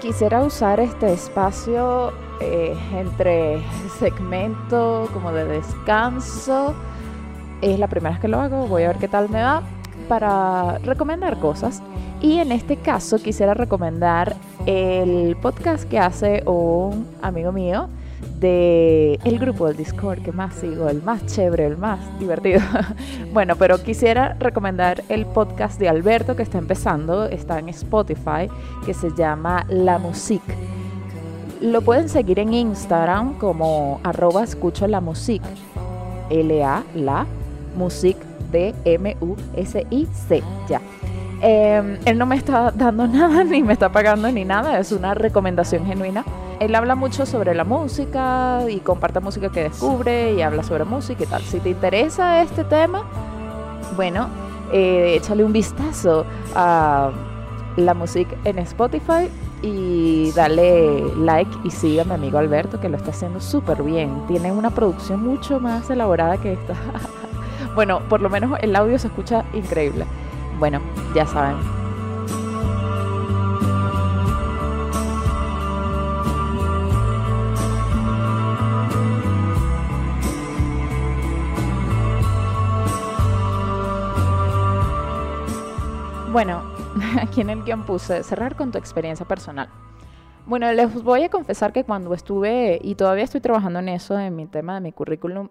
quisiera usar este espacio eh, entre segmento como de descanso. Es la primera vez que lo hago, voy a ver qué tal me va para recomendar cosas. Y en este caso quisiera recomendar el podcast que hace un amigo mío de el grupo del Discord que más sigo, el más chévere, el más divertido. bueno, pero quisiera recomendar el podcast de Alberto que está empezando, está en Spotify, que se llama La Musique lo pueden seguir en Instagram como arroba escucho la music. L-A, la, music, D-M-U-S-I-C, ya. Em, él no me está dando nada, ni me está pagando, ni nada, es una recomendación genuina. Él habla mucho sobre la música y comparte música que descubre y habla sobre música y tal. Si te interesa este tema, bueno, eh, échale un vistazo a la música en Spotify y dale like y siga a mi amigo Alberto que lo está haciendo súper bien. Tiene una producción mucho más elaborada que esta. bueno, por lo menos el audio se escucha increíble. Bueno, ya saben. Bueno, aquí en el guion puse cerrar con tu experiencia personal. Bueno, les voy a confesar que cuando estuve, y todavía estoy trabajando en eso, en mi tema de mi currículum,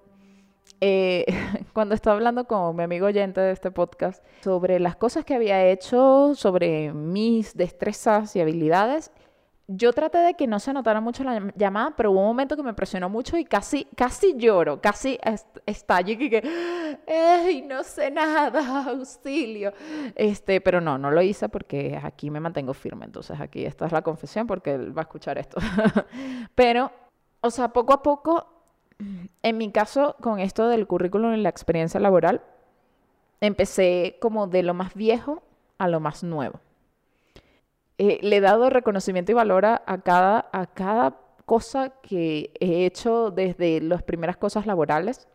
eh, cuando estaba hablando con mi amigo oyente de este podcast sobre las cosas que había hecho, sobre mis destrezas y habilidades, yo traté de que no se notara mucho la llamada, pero hubo un momento que me presionó mucho y casi, casi lloro, casi estallo y que, ¡ay, no sé nada, auxilio! Este, pero no, no lo hice porque aquí me mantengo firme, entonces aquí esta es la confesión porque él va a escuchar esto. pero, o sea, poco a poco, en mi caso, con esto del currículum y la experiencia laboral, empecé como de lo más viejo a lo más nuevo. Eh, le he dado reconocimiento y valor a, cada, a cada cosa que he hecho desde las primeras cosas laborales.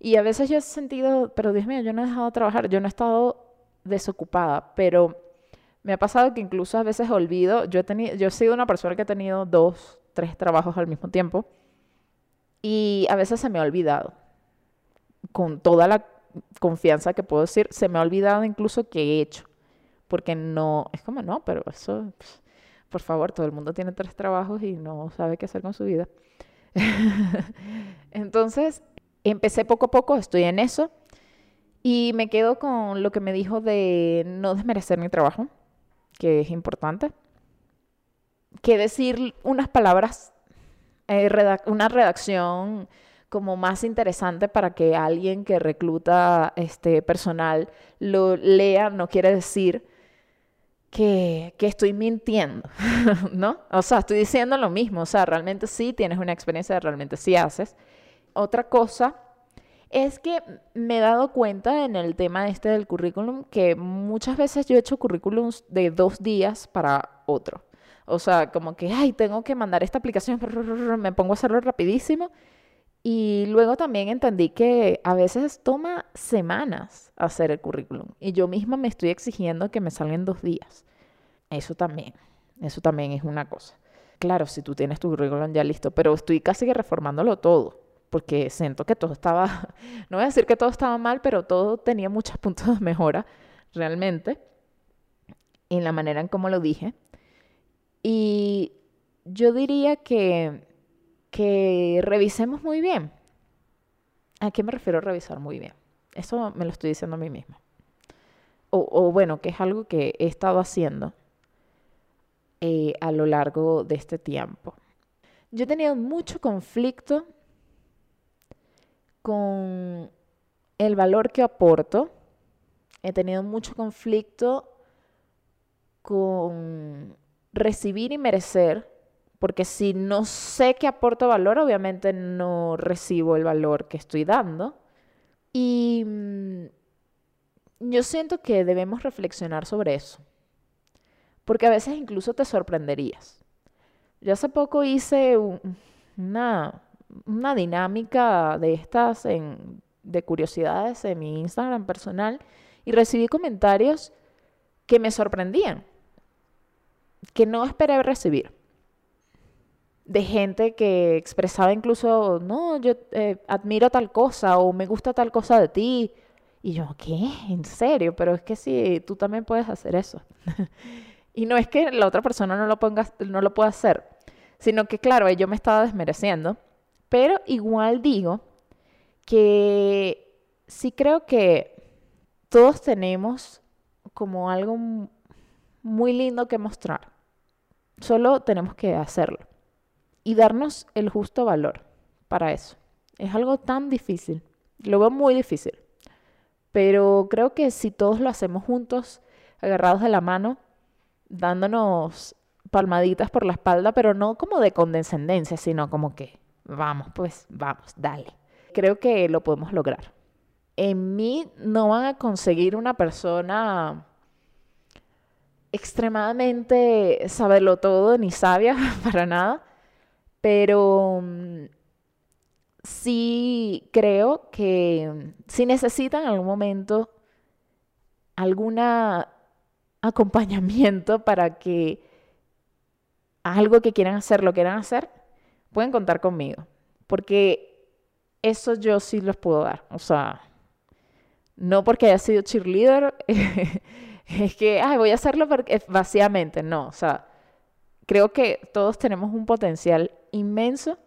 Y a veces yo he sentido, pero Dios mío, yo no he dejado de trabajar, yo no he estado desocupada, pero me ha pasado que incluso a veces olvido, yo he, tenido, yo he sido una persona que ha tenido dos, tres trabajos al mismo tiempo y a veces se me ha olvidado, con toda la confianza que puedo decir, se me ha olvidado incluso que he hecho porque no, es como, no, pero eso, por favor, todo el mundo tiene tres trabajos y no sabe qué hacer con su vida. Entonces, empecé poco a poco, estoy en eso y me quedo con lo que me dijo de no desmerecer mi trabajo, que es importante, que decir unas palabras, eh, una redacción como más interesante para que alguien que recluta este personal lo lea, no quiere decir que, estoy mintiendo, ¿no? O sea, estoy diciendo lo mismo, o sea, realmente sí tienes una experiencia, realmente sí haces. Otra cosa es que me he dado cuenta en el tema este del currículum que muchas veces yo he hecho currículums de dos días para otro. O sea, como que, ay, tengo que mandar esta aplicación, me pongo a hacerlo rapidísimo. Y luego también entendí que a veces toma semanas hacer el currículum. Y yo misma me estoy exigiendo que me salgan dos días. Eso también, eso también es una cosa. Claro, si tú tienes tu currículum ya listo, pero estoy casi que reformándolo todo, porque siento que todo estaba, no voy a decir que todo estaba mal, pero todo tenía muchos puntos de mejora, realmente, en la manera en cómo lo dije. Y yo diría que, que revisemos muy bien. ¿A qué me refiero a revisar muy bien? Eso me lo estoy diciendo a mí misma. O, bueno, que es algo que he estado haciendo eh, a lo largo de este tiempo. Yo he tenido mucho conflicto con el valor que aporto. He tenido mucho conflicto con recibir y merecer, porque si no sé que aporto valor, obviamente no recibo el valor que estoy dando. Y mm, yo siento que debemos reflexionar sobre eso, porque a veces incluso te sorprenderías. Yo hace poco hice una, una dinámica de estas de curiosidades en mi Instagram personal y recibí comentarios que me sorprendían, que no esperé recibir de gente que expresaba incluso, no, yo eh, admiro tal cosa o me gusta tal cosa de ti. Y yo, ¿qué? ¿En serio? Pero es que sí, tú también puedes hacer eso. y no es que la otra persona no lo, ponga, no lo pueda hacer, sino que, claro, yo me estaba desmereciendo, pero igual digo que sí creo que todos tenemos como algo muy lindo que mostrar. Solo tenemos que hacerlo y darnos el justo valor para eso. Es algo tan difícil, lo veo muy difícil, pero creo que si todos lo hacemos juntos, agarrados de la mano, dándonos palmaditas por la espalda, pero no como de condescendencia, sino como que vamos, pues vamos, dale. Creo que lo podemos lograr. En mí no van a conseguir una persona extremadamente saberlo todo ni sabia para nada, pero mm, sí creo que si necesitan en algún momento algún acompañamiento para que algo que quieran hacer lo quieran hacer, pueden contar conmigo. Porque eso yo sí los puedo dar. O sea, no porque haya sido cheerleader, es que, voy a hacerlo porque, vacíamente. No, o sea, creo que todos tenemos un potencial inmenso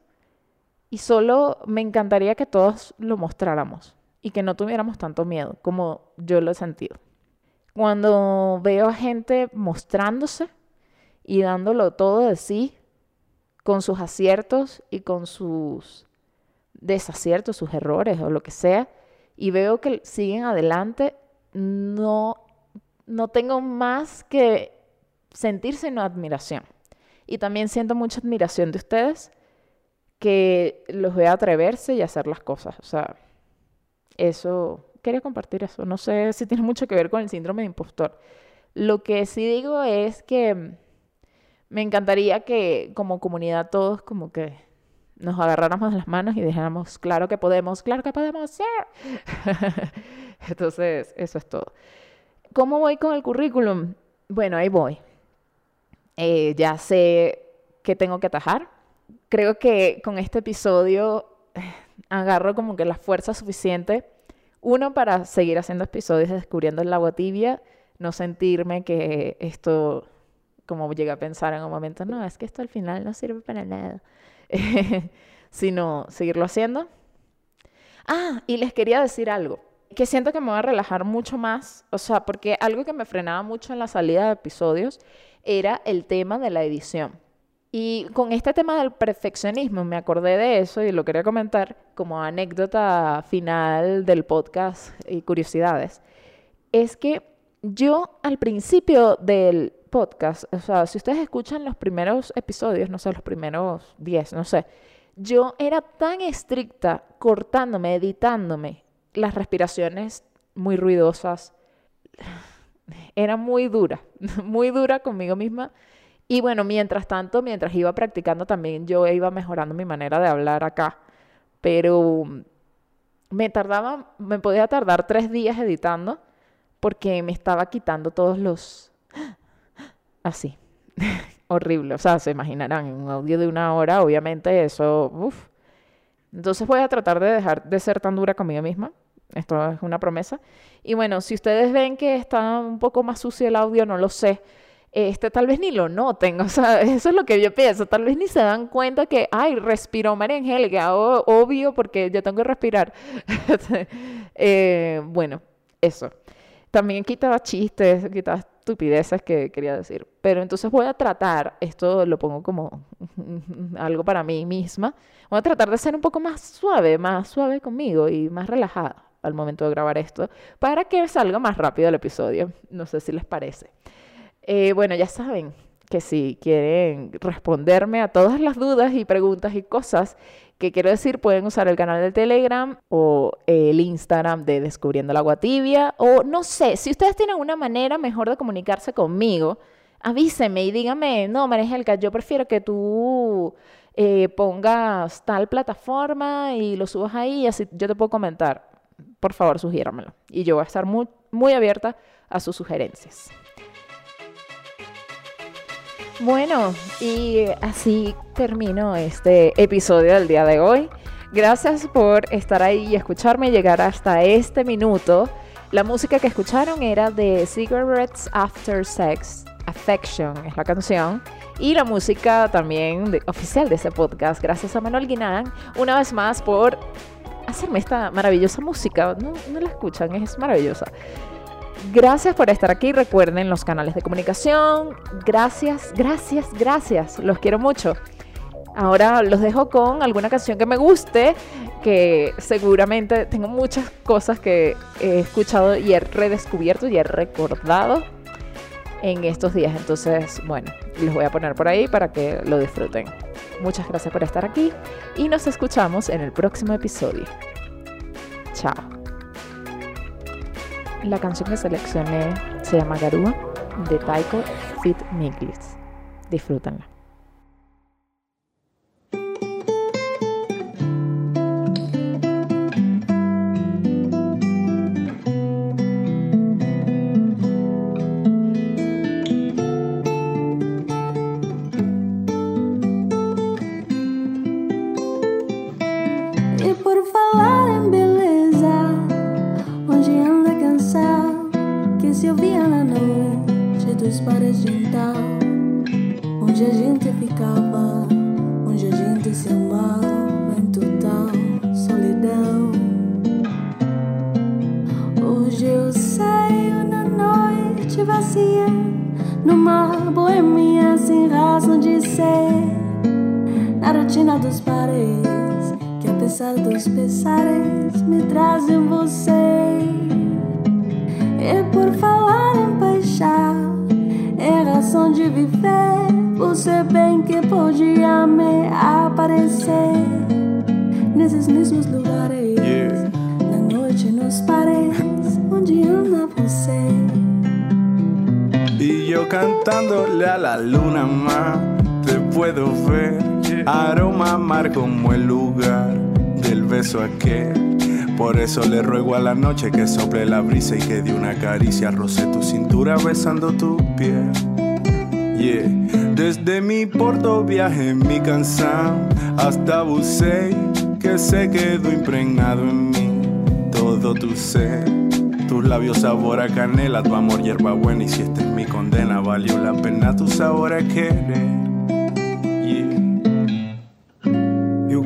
y solo me encantaría que todos lo mostráramos y que no tuviéramos tanto miedo como yo lo he sentido. Cuando veo a gente mostrándose y dándolo todo de sí, con sus aciertos y con sus desaciertos, sus errores o lo que sea, y veo que siguen adelante, no, no tengo más que sentirse en admiración. Y también siento mucha admiración de ustedes que los vea atreverse y hacer las cosas. O sea, eso, quería compartir eso. No sé si tiene mucho que ver con el síndrome de impostor. Lo que sí digo es que me encantaría que como comunidad todos como que nos agarráramos las manos y dijéramos, claro que podemos, claro que podemos, sí. Entonces, eso es todo. ¿Cómo voy con el currículum? Bueno, ahí voy. Eh, ya sé que tengo que atajar. Creo que con este episodio eh, agarro como que la fuerza suficiente, uno, para seguir haciendo episodios de Descubriendo el agua tibia, no sentirme que esto, como llegué a pensar en un momento, no, es que esto al final no sirve para nada, sino seguirlo haciendo. Ah, y les quería decir algo que siento que me voy a relajar mucho más, o sea, porque algo que me frenaba mucho en la salida de episodios era el tema de la edición. Y con este tema del perfeccionismo me acordé de eso y lo quería comentar como anécdota final del podcast y curiosidades. Es que yo al principio del podcast, o sea, si ustedes escuchan los primeros episodios, no sé, los primeros 10, no sé, yo era tan estricta cortándome, editándome las respiraciones muy ruidosas. Era muy dura, muy dura conmigo misma. Y bueno, mientras tanto, mientras iba practicando también, yo iba mejorando mi manera de hablar acá. Pero me tardaba, me podía tardar tres días editando porque me estaba quitando todos los... Así. Horrible. O sea, se imaginarán, en un audio de una hora, obviamente eso... Uf. Entonces voy a tratar de dejar de ser tan dura conmigo misma esto es una promesa. Y bueno, si ustedes ven que está un poco más sucio el audio, no lo sé. Este, tal vez ni lo noten, o sea, eso es lo que yo pienso, tal vez ni se dan cuenta que, ay, respiró María Angélica, obvio, porque yo tengo que respirar. eh, bueno, eso. También quitaba chistes, quitaba estupideces que quería decir, pero entonces voy a tratar, esto lo pongo como algo para mí misma, voy a tratar de ser un poco más suave, más suave conmigo y más relajada al momento de grabar esto, para que salga más rápido el episodio. No sé si les parece. Eh, bueno, ya saben que si quieren responderme a todas las dudas y preguntas y cosas que quiero decir, pueden usar el canal de Telegram o el Instagram de Descubriendo el Agua Tibia. O no sé, si ustedes tienen una manera mejor de comunicarse conmigo, avísenme y díganme, no, María yo prefiero que tú eh, pongas tal plataforma y lo subas ahí así yo te puedo comentar por favor sugiéramelo. Y yo voy a estar muy, muy abierta a sus sugerencias. Bueno, y así termino este episodio del día de hoy. Gracias por estar ahí y escucharme llegar hasta este minuto. La música que escucharon era de Cigarettes After Sex, Affection es la canción. Y la música también oficial de ese podcast, gracias a Manuel Guinán, una vez más por hacerme esta maravillosa música. No, no la escuchan, es maravillosa. Gracias por estar aquí. Recuerden los canales de comunicación. Gracias, gracias, gracias. Los quiero mucho. Ahora los dejo con alguna canción que me guste, que seguramente tengo muchas cosas que he escuchado y he redescubierto y he recordado en estos días. Entonces, bueno, los voy a poner por ahí para que lo disfruten. Muchas gracias por estar aquí y nos escuchamos en el próximo episodio. Chao. La canción que seleccioné se llama Garúa de Taiko Fit Miglis. Disfrútenla.
Onde a gente ficava, onde a gente se amava em tudo solidão. Hoje eu saio na noite vazia, numa boemia sem razão de ser, na rotina dos pares, que apesar dos pesares me trazem você. E por falar em paixão, é razão de viver. Você bem que podia me aparecer nesses mesmos lugares.
Yeah.
Na noite nos pares onde anda você.
Y yo cantándole a la luna más, te puedo ver. Aroma mar como el lugar del beso aquel. Por eso le ruego a la noche que sople la brisa y que de una caricia roce tu cintura besando tu piel. Yeah. Desde mi porto viaje mi canción hasta Busey, que se quedó impregnado en mí todo tu ser. Tus labios sabor a canela, tu amor hierba buena y si esta es mi condena, valió la pena tu sabor a.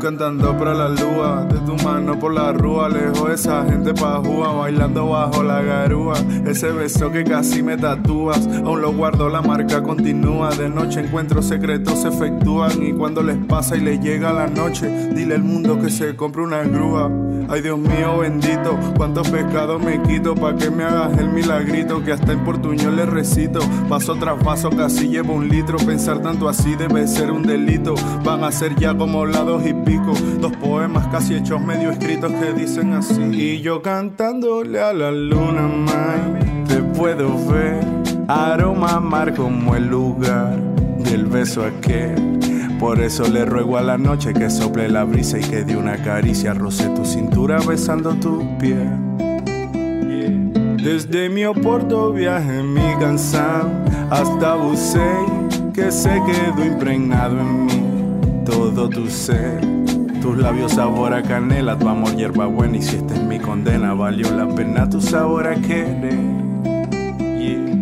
cantando para la lua, de tu mano por la rúa, lejos esa gente pajúa, bailando bajo la garúa. Ese beso que casi me tatúas, aún lo guardo, la marca continúa. De noche encuentros secretos se efectúan y cuando les pasa y les llega la noche, dile al mundo que se compre una grúa. Ay Dios mío bendito, cuántos pecados me quito pa' que me hagas el milagrito que hasta en portuñol le recito. Paso tras paso casi llevo un litro, pensar tanto así debe ser un delito. Van a ser ya como lados y dos poemas casi hechos medio escritos que dicen así. Y yo cantándole a la luna, mai, te puedo ver, aroma mar como el lugar del beso aquel. Por eso le ruego a la noche que sople la brisa y que de una caricia roce tu cintura besando tu piel. Desde mi oporto viaje mi canción hasta Busey, que se quedó impregnado en mí todo tu ser. Tus labios sabor a canela, tu amor hierba buena y si esta es mi condena, valió la pena tu sabor a querer. Yeah.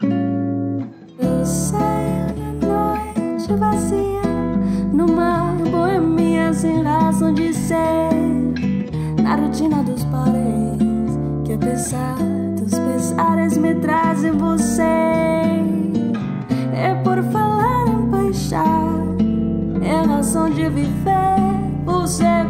Na noite vazia, numa de ser, na rotina dos pares, que apesar dos pesares me trazem você. Seven.